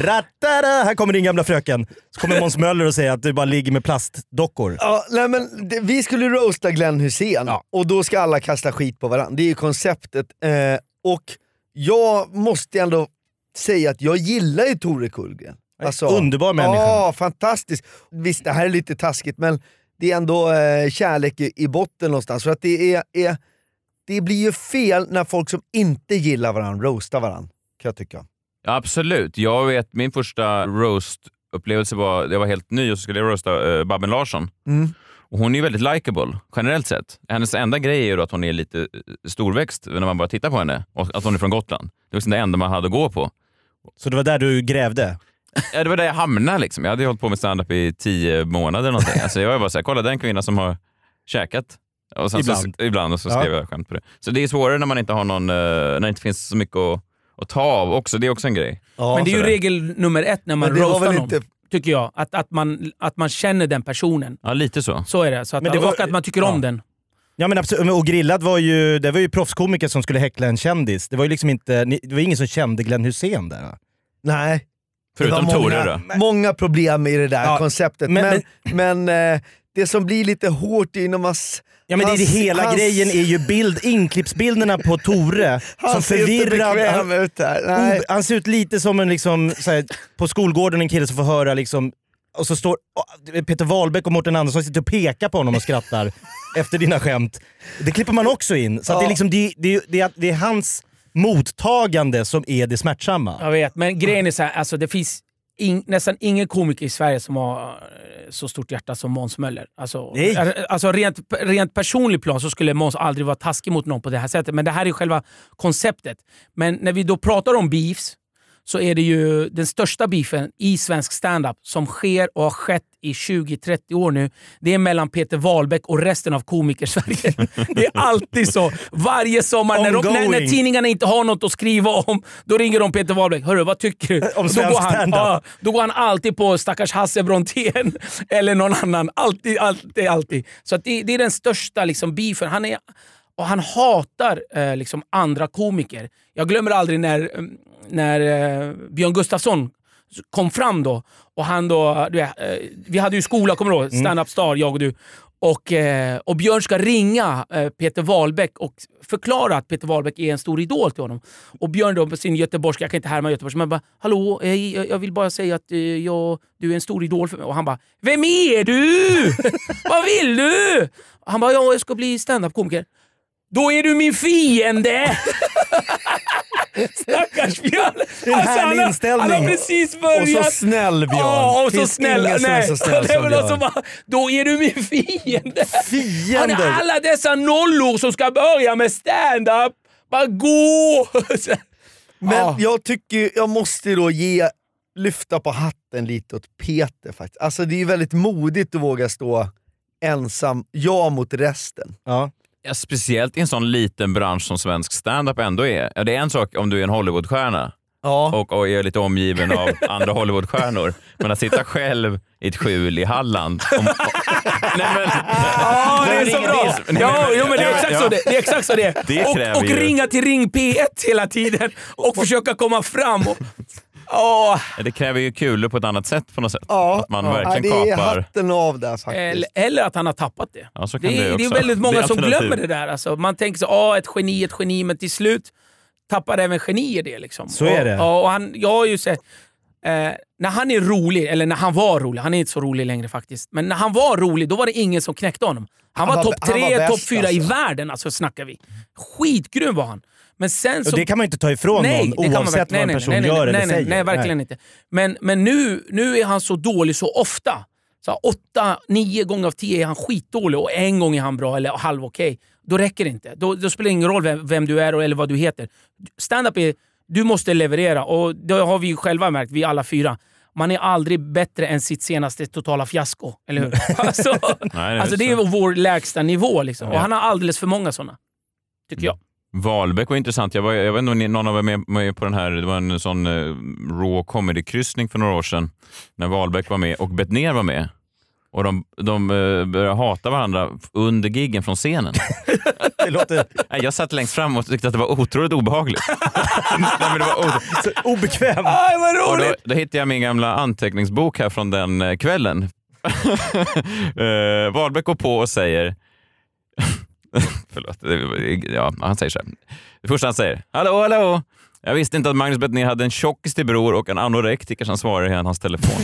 Rattara, här kommer din gamla fröken. Så kommer Måns Möller och säger att du bara ligger med plastdockor. Ja, nej, men vi skulle roasta Glenn Hussein och då ska alla kasta skit på varandra. Det är ju konceptet. Eh, och jag måste ändå säga att jag gillar ju Tore Kullgren. Alltså, Underbar människa. Ja, fantastisk. Visst, det här är lite taskigt men det är ändå eh, kärlek i, i botten någonstans. För att det, är, är, det blir ju fel när folk som inte gillar varandra roastar varandra, kan jag tycka. Ja, absolut. Jag vet, min första roast-upplevelse var, jag var helt ny och så skulle jag roasta uh, Babben Larsson. Mm. Och hon är ju väldigt likable, generellt sett. Hennes enda grej är ju då att hon är lite eh, storväxt när man bara tittar på henne och att hon är från Gotland. Det var liksom det enda man hade att gå på. Så det var där du grävde? Ja, det var där jag hamnade. Liksom. Jag hade ju hållit på med stand-up i tio månader. eller Någonting. Alltså, jag var bara såhär, kolla den kvinna som har käkat. Och sen Ibland. Så, ibland och så Ja. skrev jag skämt på det. Så det är svårare när man inte har någon, eh, när det inte finns så mycket att, att ta av också. Det är också en grej. Men det är ju regel nummer ett när man roastar någon. inte- Tycker jag. Att, att, man, att man känner den personen. Ja, lite så. Så är det. Så att, Men det var- och att man tycker ja. om den. Ja men absolut, och grillad var ju, det var ju proffskomiker som skulle häckla en kändis. Det var ju liksom inte, det var ingen som kände Glenn Hussein där va? Nej. Förutom Tore många, då? Många problem i det där Ja, konceptet. men- Men, men, eh, det som blir lite hårt är ju när man... s- Ja men det, är det hans- hela hans- grejen är ju bild, inklippsbilderna på Tore [laughs] Han som ser inte bekväm Han, ut här. Nej. o- han ser ut lite som en liksom, så här, på skolgården en kille som får höra liksom och så står Peter Wahlbeck och Mårten Andersson sitter och pekar på honom och skrattar [laughs] efter dina skämt. Det klipper man också in. Så att det, är Ja. liksom, det, det, det, det är hans mottagande som är det smärtsamma. Jag vet, men grejen är så här, alltså det finns in, nästan ingen komiker i Sverige som har eh, så stort hjärta som Måns Möller. Alltså, Nej. eh, alltså rent, rent personlig plan så skulle Måns aldrig vara taskig mot någon på det här sättet, men det här är själva konceptet. Men när vi då pratar om beefs så är det ju den största beefen i svensk standup som sker och har skett i 20-30 år nu. Det är mellan Peter Wahlbeck och resten av komiker-Sverige. [laughs] Det är alltid så. Varje sommar när, de, när, när tidningarna inte har något att skriva om, då ringer de Peter Wahlbeck. Hörru, vad tycker du? [laughs] Om då, går han, ja, då går han alltid på stackars Hasse Brontén [laughs] eller någon annan. Alltid, alltid, alltid. Så det, det är den största liksom, beefen. Han, är, och han hatar eh, liksom, andra komiker. Jag glömmer aldrig när, eh, när eh, Björn Gustafsson kom fram då. Och han då, du eh, vi hade ju skola, kommer du ihåg? Stand-up star, jag och du. Och, eh, och Björn ska ringa eh, Peter Wahlbeck och förklara att Peter Wahlbeck är en stor idol till honom. Och Björn då på sin göteborgska, jag kan inte härma göteborgska, men bara “Hallå, jag, jag vill bara säga att jag, du är en stor idol för mig”. Och han bara “Vem är du? [laughs] Vad vill du?” och Han bara “Ja, jag ska bli standup-komiker”. Då är du min fiende! [laughs] Stackars Björn! Det är en härlig han, inställning. Han har precis börjat. Och så snäll Björn. Ja, och så Finns snäll. ingen som är Nej. så snäll Nej, som [laughs] alltså Björn. bara, Då är du min fiende! Fiende? Han är alla dessa nollor som ska börja med stand-up. Bara gå! [laughs] Men Ja. jag tycker, jag måste då ge, lyfta på hatten lite åt Peter faktiskt. Alltså det är ju väldigt modigt att våga stå ensam, jag mot resten. Ja. Ja, speciellt i en sån liten bransch som svensk standup ändå är. Ja, det är en sak om du är en Hollywoodstjärna Ja. och, och är lite omgiven av [laughs] andra Hollywoodstjärnor. Men att sitta själv i ett skjul i Halland. Om, [laughs] nej men, Ja, det är så bra! Ja, jo, men det är exakt så det, det är. Exakt så det. Det och och ringa till Ring P1 hela tiden och försöka komma fram. Och, Åh, det kräver ju kulor på ett annat sätt på något sätt. Ja, att man ja, verkligen det är kapar. hatten av där faktiskt. eller, eller att han har tappat det. Ja, så kan Det det, är, också. det är väldigt många är som glömmer det där. Alltså, man tänker så, ah, ett geni, ett geni, men till slut tappar även genier det. Liksom. Så är det. Och, ja, och han, jag har ju sett, eh, när han är rolig, eller när han var rolig, han är inte så rolig längre faktiskt, men när han var rolig då var det ingen som knäckte honom. Han, Han var, var- topp tre, topp fyra i alltså. världen, alltså snackar vi. Skitgrym var han. Men sen Och så... det kan man ju inte ta ifrån Nej, någon oavsett verkligen- vad en person nej, nej, gör nej, eller nej, nej, säger. Nej, verkligen inte. Men, men nu, nu är han så dålig så ofta. Så åtta, nio gånger av tio är han skitdålig och en gång är han bra eller halv okej. Då räcker det inte. Då, då spelar det ingen roll vem, vem du är och- eller vad du heter. Stand-up är, du måste leverera och det har vi ju själva märkt, vi alla fyra. Man är aldrig bättre än sitt senaste totala fiasko, eller hur? [laughs] Alltså, Nej, det är alltså det är vår lägsta nivå liksom. Ja. och han har alldeles för många sådana. Tycker jag. Wahlbeck var intressant. Jag, var, jag vet inte om ni- någon av er var med, med på den här, det var en sån eh, raw comedy-kryssning för några år sedan när Wahlbeck var med och Bettner var med. Och de, de eh, började hata varandra under giggen från scenen. [laughs] Det låter Nej, Jag satt längst fram och tyckte att det var otroligt obehagligt. [laughs] Nej, men det var o- så obekväm. Aj, vad och då, roligt! då hittade jag min gamla anteckningsbok här från den eh, kvällen. uh, [laughs] Wahlbeck går på och säger [laughs] Förlåt. Ja, han säger så här. Det första han säger. Hallå, hallå! Jag visste inte att Magnus Bettner hade en tjockis till bror och en anorektiker som svarar i hans telefon.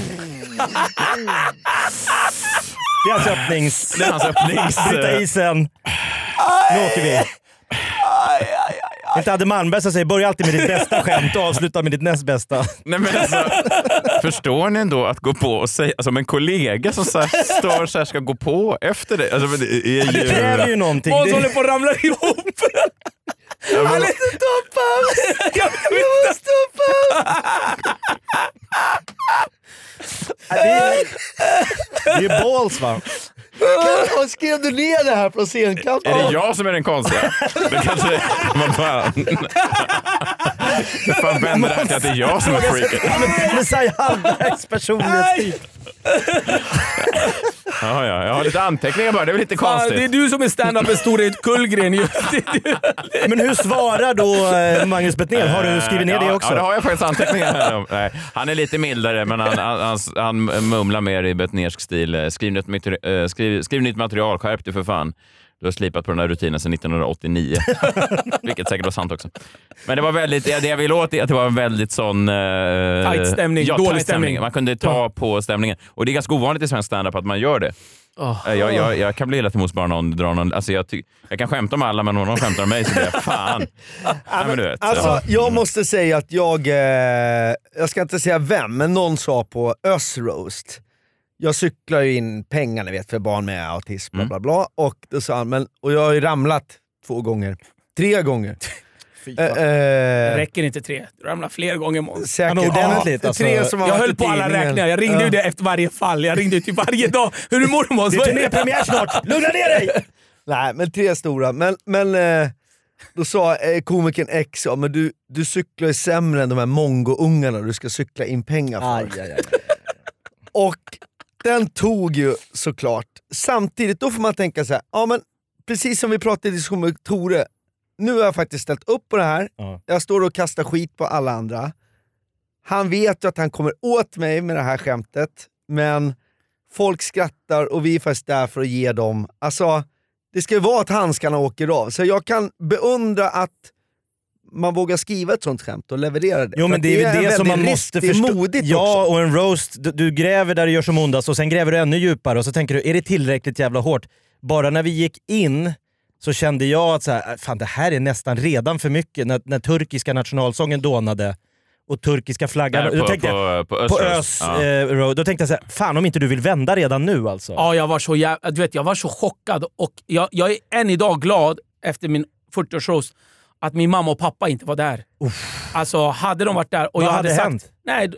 Det är hans öppnings... Det är hans öppnings... Bryta isen. Nu åker vi. Inte Adde Malmberg som säger börja alltid med ditt bästa skämt och avsluta med ditt näst bästa. Nej, men alltså, förstår ni ändå att gå på och säga, alltså om en kollega som så här, står så här ska gå på efter dig. Alltså, det är ju... Det kräver ju någonting. Måns Det- håller på att ramla ihop. Ja, men- Han är inte toppen! Jag måste Det är, det är balls va? Kan- Skrev du ner det här på scenkanten? Är det jag som är den konstiga? Det kanske är... Vad fan? Det här till att det är jag som är freaket? Messiah Hallbergs personlighetstyp. Ja, ja, jag har lite anteckningar bara. Det är väl lite Fan, konstigt. det är du som är stand-upens Storhet Kullgren ju. [laughs] Men hur svarar då eh, Magnus Bettner? Har du skrivit ner ja, det också? Ja, det har jag faktiskt anteckningar här. om. Nej, han är lite mildare, men han, han, han, han mumlar mer i Bettnersk stil. Eh, Skriv nytt, materi- eh, skriv, skriv nytt material, skärp dig för fan. Du har slipat på den här rutinen sedan 1989. [laughs] Vilket säkert var sant också. Men det var väldigt, det jag ville åt är att det var en väldigt sån... Eh, Tight stämning, ja, dålig tight stämning. Man kunde ta Ja. på stämningen. Och det är ganska ovanligt i svensk standup att man gör det. Eh, Jag, jag, jag kan bli illa till mods bara någon drar någon... Alltså jag, jag kan skämta om alla, men om någon skämtar om mig så blir jag fan. [laughs] Ja, men du vet. Alltså, jag måste säga att jag, eh, jag ska inte säga vem, men någon sa på Ösroast, jag cyklar ju in pengar ni vet för barn med autism, bla bla bla. Och, då sa han, men, och jag har ju ramlat två gånger. Tre gånger. Eh, Det eh, räcker inte tre. Du ramlar fler gånger Måns. säkert. Ja, men ordentligt, Ja, alltså. tre som har Jag höll på alla räkningar. Jag ringde ju det efter varje fall. Jag ringde ju till varje dag. Hur är det Måns? Det är turnépremiär snart! [laughs] Lugna ner dig! Nej, men tre stora. Men, men eh, då sa eh, komikern X, ja, men du, du cyklar ju sämre än de här mongo-ungarna du ska cykla in pengar för. Aj, aj, aj. Och den tog ju såklart. Samtidigt, då får man tänka så här, ja men precis som vi pratade i diskussion med Tore, nu har jag faktiskt ställt upp på det här. Ja. Jag står och kastar skit på alla andra. han vet ju att han kommer åt mig med det här skämtet, men folk skrattar och vi är faktiskt där för att ge dem... Alltså, det ska ju vara att handskarna åker av. Så jag kan beundra att man vågar skriva ett sånt skämt och leverera det. Jo men det är väl det som man måste risk. Det är förstå. modigt ja, också. och en roast, du, du gräver där det gör som ondast och sen gräver du ännu djupare och så tänker du, är det tillräckligt jävla hårt? Bara när vi gick in så kände jag att så här, fan det här är nästan redan för mycket. När, när turkiska nationalsången dånade och turkiska flaggan... Då på- tänkte på- jag, på Ös på Road. Ös Ja. eh, Road, då tänkte jag så här, fan om inte du vill vända redan nu alltså. Ja, jag var så, jäv... du vet, jag var så chockad och jag, jag är än idag glad efter min 40-årsroast att min mamma och pappa inte var där. Alltså, hade de varit där och Vad jag hade hade sagt... hänt? Nej,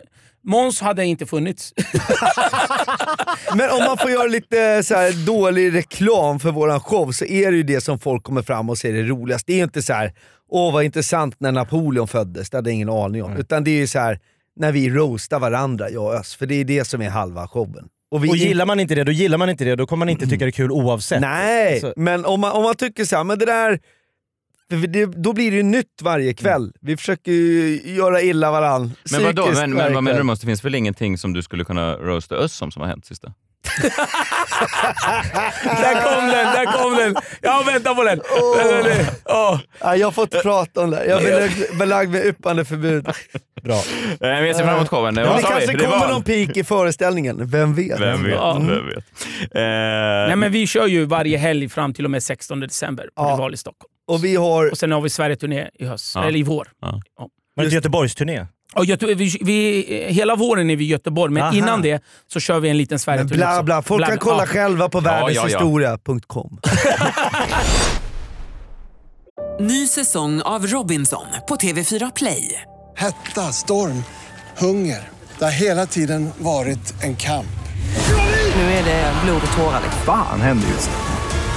Måns hade inte funnits. [laughs] [laughs] Men om man får göra lite så här dålig reklam för våran show så är det ju det som folk kommer fram och säger är roligast. Det är ju inte så här, åh vad intressant när Napoleon föddes, det hade jag ingen aning om. Utan det är ju så här när vi roastar varandra, jag och Ös. För det är det som är halva showen. vi Och gillar man inte det, då gillar man inte det. Då kommer man inte tycka det är kul oavsett. Nej, Alltså, men om man, om man tycker så här, men det där... för det, då blir det ju nytt varje kväll. Vi försöker ju göra illa varann Men vadå? Men, men vad menar du? Det finns väl ingenting som du skulle kunna roasta Öss om som har hänt sista? [laughs] där kom den, där kom den! Jag har väntat på den. Åh. Ja, jag får inte prata om det. Jag är belagd- med yppandeförbud. Bra. Eh, Men jag ser fram emot showen. Ja, det vi? kanske Det kommer var- någon peak i föreställningen, vem vet? Vem vet? Ja. Vem vet? Eh, Nej, men vi kör ju varje helg fram till och med 16 december på Ja. Rival i Stockholm. Och vi har... Och sen har vi Sverigeturné i höst, Ja. eller i vår. Ja. Ja. Det inte Göteborgsturné? Och Göte- vi, vi, hela våren är vi i Göteborg, men Aha. innan det så kör vi en liten Men Sverigeturné bla bla, folk Bla, kan bla. kolla Ja. själva på Ja, ja, ja. världenshistoria.com. [laughs] Ny säsong av Robinson på TV4 Play. Hetta, storm, hunger. Det har hela tiden varit en kamp. Nu är det blod och tårar. Fan händer just nu.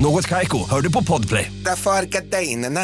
Något Kaiko, hör du på Podplay. Därför är gardinerna.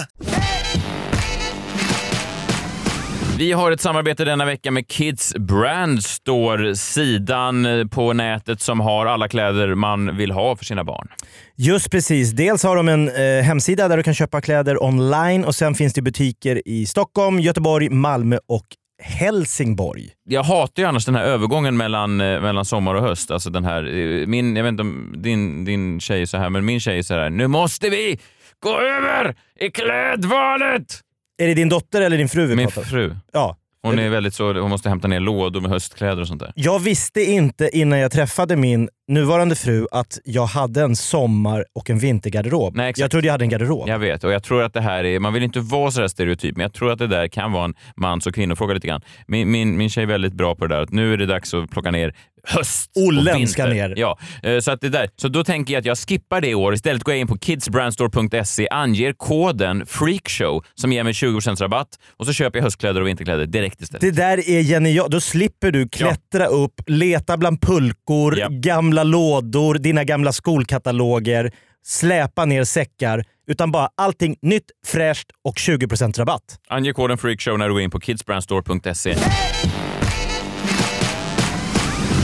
Vi har ett samarbete denna vecka med Kids Brand Store, sidan eh, på nätet som har alla kläder man vill ha för sina barn. Just precis. Dels har de en eh, hemsida där du kan köpa kläder online och sen finns det butiker i Stockholm, Göteborg, Malmö och Helsingborg. Jag hatar ju annars den här övergången mellan, eh, mellan sommar och höst. Alltså den här, eh, min, jag vet inte om din, din tjej är så här, men min tjej är så här, nu måste vi gå över i klädvalet! Är det din dotter eller din fru vi Min pratar om? fru. Ja. Hon är väldigt så, hon måste hämta ner lådor med höstkläder och sånt där. Jag visste inte innan jag träffade min nuvarande fru att jag hade en sommar och en vintergarderob. Nej, exakt. jag trodde jag hade en garderob. Jag vet och jag tror att det här är, man vill inte vara så här stereotyp, men jag tror att det där kan vara en mans och kvinnofråga lite grann. Min, min, min tjej är väldigt bra på det där, att nu är det dags att plocka ner höst Ollen och vinter. ska ner. Ja, eh, så att det där. Så då tänker jag att jag skippar det i år. Istället går jag in på kidsbrandstore.se, anger koden freakshow som ger mig 20% rabatt och så köper jag höstkläder och vinterkläder direkt istället. Det där är genialt. Då slipper du klättra upp, leta bland pulkor, Ja. gamla lådor, dina gamla skolkataloger, släpa ner säckar. Utan bara allting nytt, fräscht och 20% rabatt. Ange koden freakshow när du går in på kidsbrandstore.se.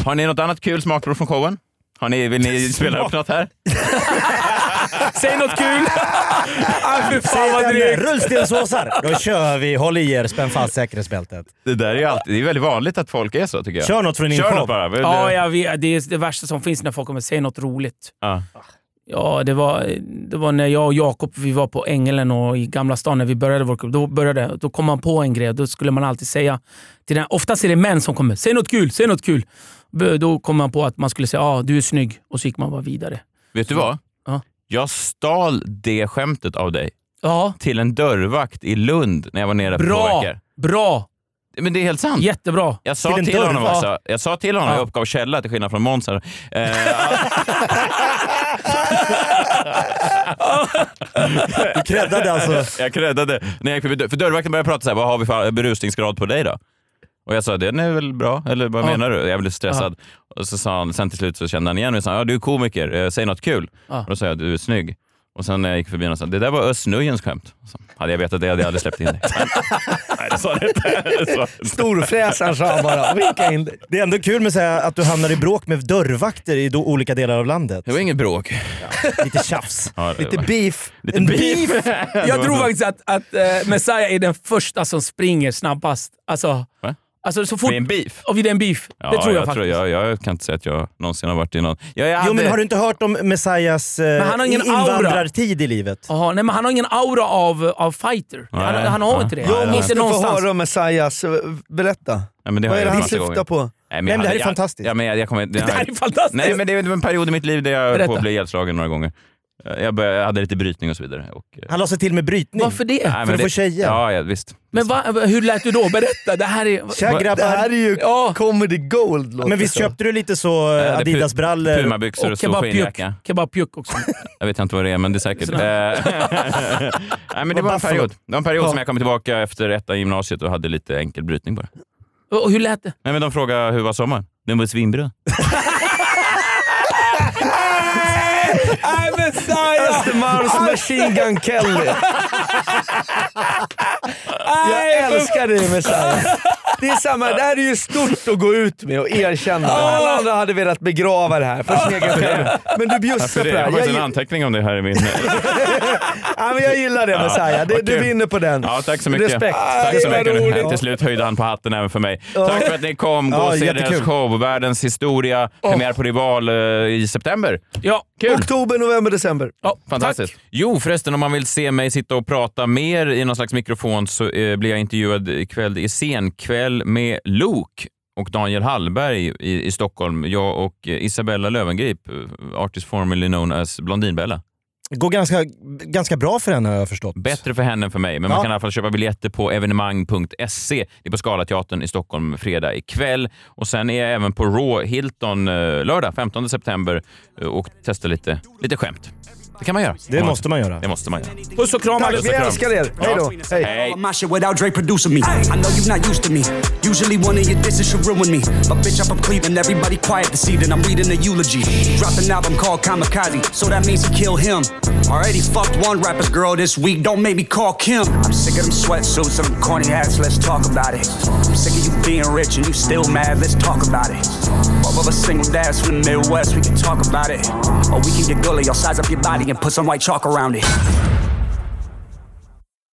Har ni något annat kul smakprov från showen? Har ni, vill ni spela upp något här? [laughs] [laughs] Säg något kul! [laughs] ah, fy fan Säg vad drygt! Rullstensåsar! [laughs] Då kör vi. Håll i er, spänn fast säkerhetsbältet. Det där är alltid, det är väldigt vanligt att folk är så tycker jag. Kör något från din Kör något bara. Vill Ja, jag vet, det är det värsta som finns när folk kommer säga något roligt. Ja. Ja, det var, det var när jag och Jakob vi var på Ängelen och i Gamla stan när vi började vår klubb. Då, började, då kom man på en grej. Då skulle man alltid säga... Till den, oftast är det män som kommer. Säg något kul, säg något kul. Då kom man på att man skulle säga ah, du är snygg och så gick man bara vidare. Vet du vad? Ja. Jag stal det skämtet av dig Ja, till en dörrvakt i Lund när jag var nere på bra! veckor. Bra! Men det är helt sant. Jättebra. Jag sa Till till, honom också. Jag sa till honom, Ja. jag uppgav källa till skillnad från Måns. Eh, [laughs] Du creddade alltså? Jag creddade. För dörrvakten började prata så här, vad har vi för berusningsgrad på dig då? Och jag sa, den är väl bra, eller vad Ja. menar du? Jag blev stressad. Och så sa han, sen till slut så kände han igen mig och sa, ja du är komiker, eh, säg något kul. Ja. Och då sa jag, du är snygg. Och sen när jag gick förbi honom sa det där var Özz Nujens skämt. Så hade jag vetat det hade jag aldrig släppt in dig. [laughs] Nej, det sa det inte. Storfräsaren sa han bara och vinkade in. Det är ändå kul med så här, att du hamnar i bråk med dörrvakter i olika delar av landet. Det var inget bråk. Lite tjafs. [laughs] Ja, det Lite var- beef. Lite En beef. beef. [laughs] Jag tror faktiskt att, att eh, Messiah är den första som springer snabbast. Alltså, Va? Alltså så fort... Med en beef? Och vid en beef. Ja, det tror jag, jag, faktiskt. jag, jag kan inte säga att jag någonsin har varit i någon... Jag, jag Jo men har du inte hört om Messiahs eh, han har ingen invandrartid i livet? Jaha, nej, men han har ingen aura av, av fighter. han, Nej, han har nej. inte det. Nej, nej. inte Måste få någonstans. höra om Messias. Berätta. Ja, men det har Vad är det han gånger. syftar på? Nej, Nej, men det här är fantastiskt. Ja, men jag, jag kommer, det, Det här är fantastiskt! Nej, men det var en period i mitt liv där jag höll på att bli ihjälslagen några gånger. Jag, började, jag hade lite brytning och så vidare. Och, eh, Han la sig till med brytning. Varför det? nej, För att få det- tjejer? Ja, ja, visst. Men va, hur lät du då? Berätta. Det här är... Tja Det här är ju Ja. comedy gold. Men visst köpte du lite så Ja, eh, Adidas-brallor? Pumabyxor och, kebabpjuck. skinnjacka. Kebabpjuck också. Jag vet inte vad det är, men det är säkert. Eh, [laughs] Nej, men det var en period, det var en period som jag kom tillbaka efter ettan i gymnasiet och hade lite enkel brytning bara. Och hur lät det? Nej, men de frågade hur var sommaren? Den var svinbra. [laughs] Östermalms Machine Gun Kelly. Jag älskar dig Messiah. Det är samma, det här är ju stort att gå ut med och erkänna. Alla andra hade velat begrava det här för sin egen. Men du bjussar på det? Jag har faktiskt en anteckning om det här i min... [laughs] ja, men jag gillar det Messiah. Du kul. vinner på den. Ja, tack så mycket. Respekt. Tack så mycket. Till slut höjde han på hatten även för mig. Tack för att ni kom. Gå Ja, och se deras show, Världens historia. Premiär på Rival eh, i september. Ja, Kul! Oktober, november, december. ja Fantastiskt. Jo, förresten, om man vill se mig sitta och prata mer i någon slags mikrofon så eh, blir jag intervjuad ikväll i scenkväll med Luke och Daniel Hallberg i, i Stockholm. Jag och eh, Isabella Löwengrip, eh, artist formerly known as Blondinbella. Det går ganska, ganska bra för henne har jag förstått. Bättre för henne än för mig, men man Ja. kan i alla fall köpa biljetter på evenemang.se. Det är på Scalateatern i Stockholm fredag ikväll. Och sen är jag även på Raw Hilton eh, lördag 15 september eh, och testar lite, lite skämt. Det kan man göra. Det måste man göra. Det måste man göra. Puss och kram Tack, vi älskar er. Hej då. Hej. Hej! My shit without Dre producing me. I know you're not used to me. Usually one of your disses should ruin me. But bitch, I'm from Cleveland. Everybody quiet this evening. I'm reading a eulogy. Dropped an album called Kamikaze, so that means he killed him. Already fucked one rapper's girl this week. Don't make me call Kim. I'm sick of them sweatsuits and them corny hats. Let's talk about it. I'm sick of you being rich and you still mad. Let's talk about it. Both of us single dads from the Midwest. We can talk about it. Or we can get gully. I'll size up your body and put some white chalk around it.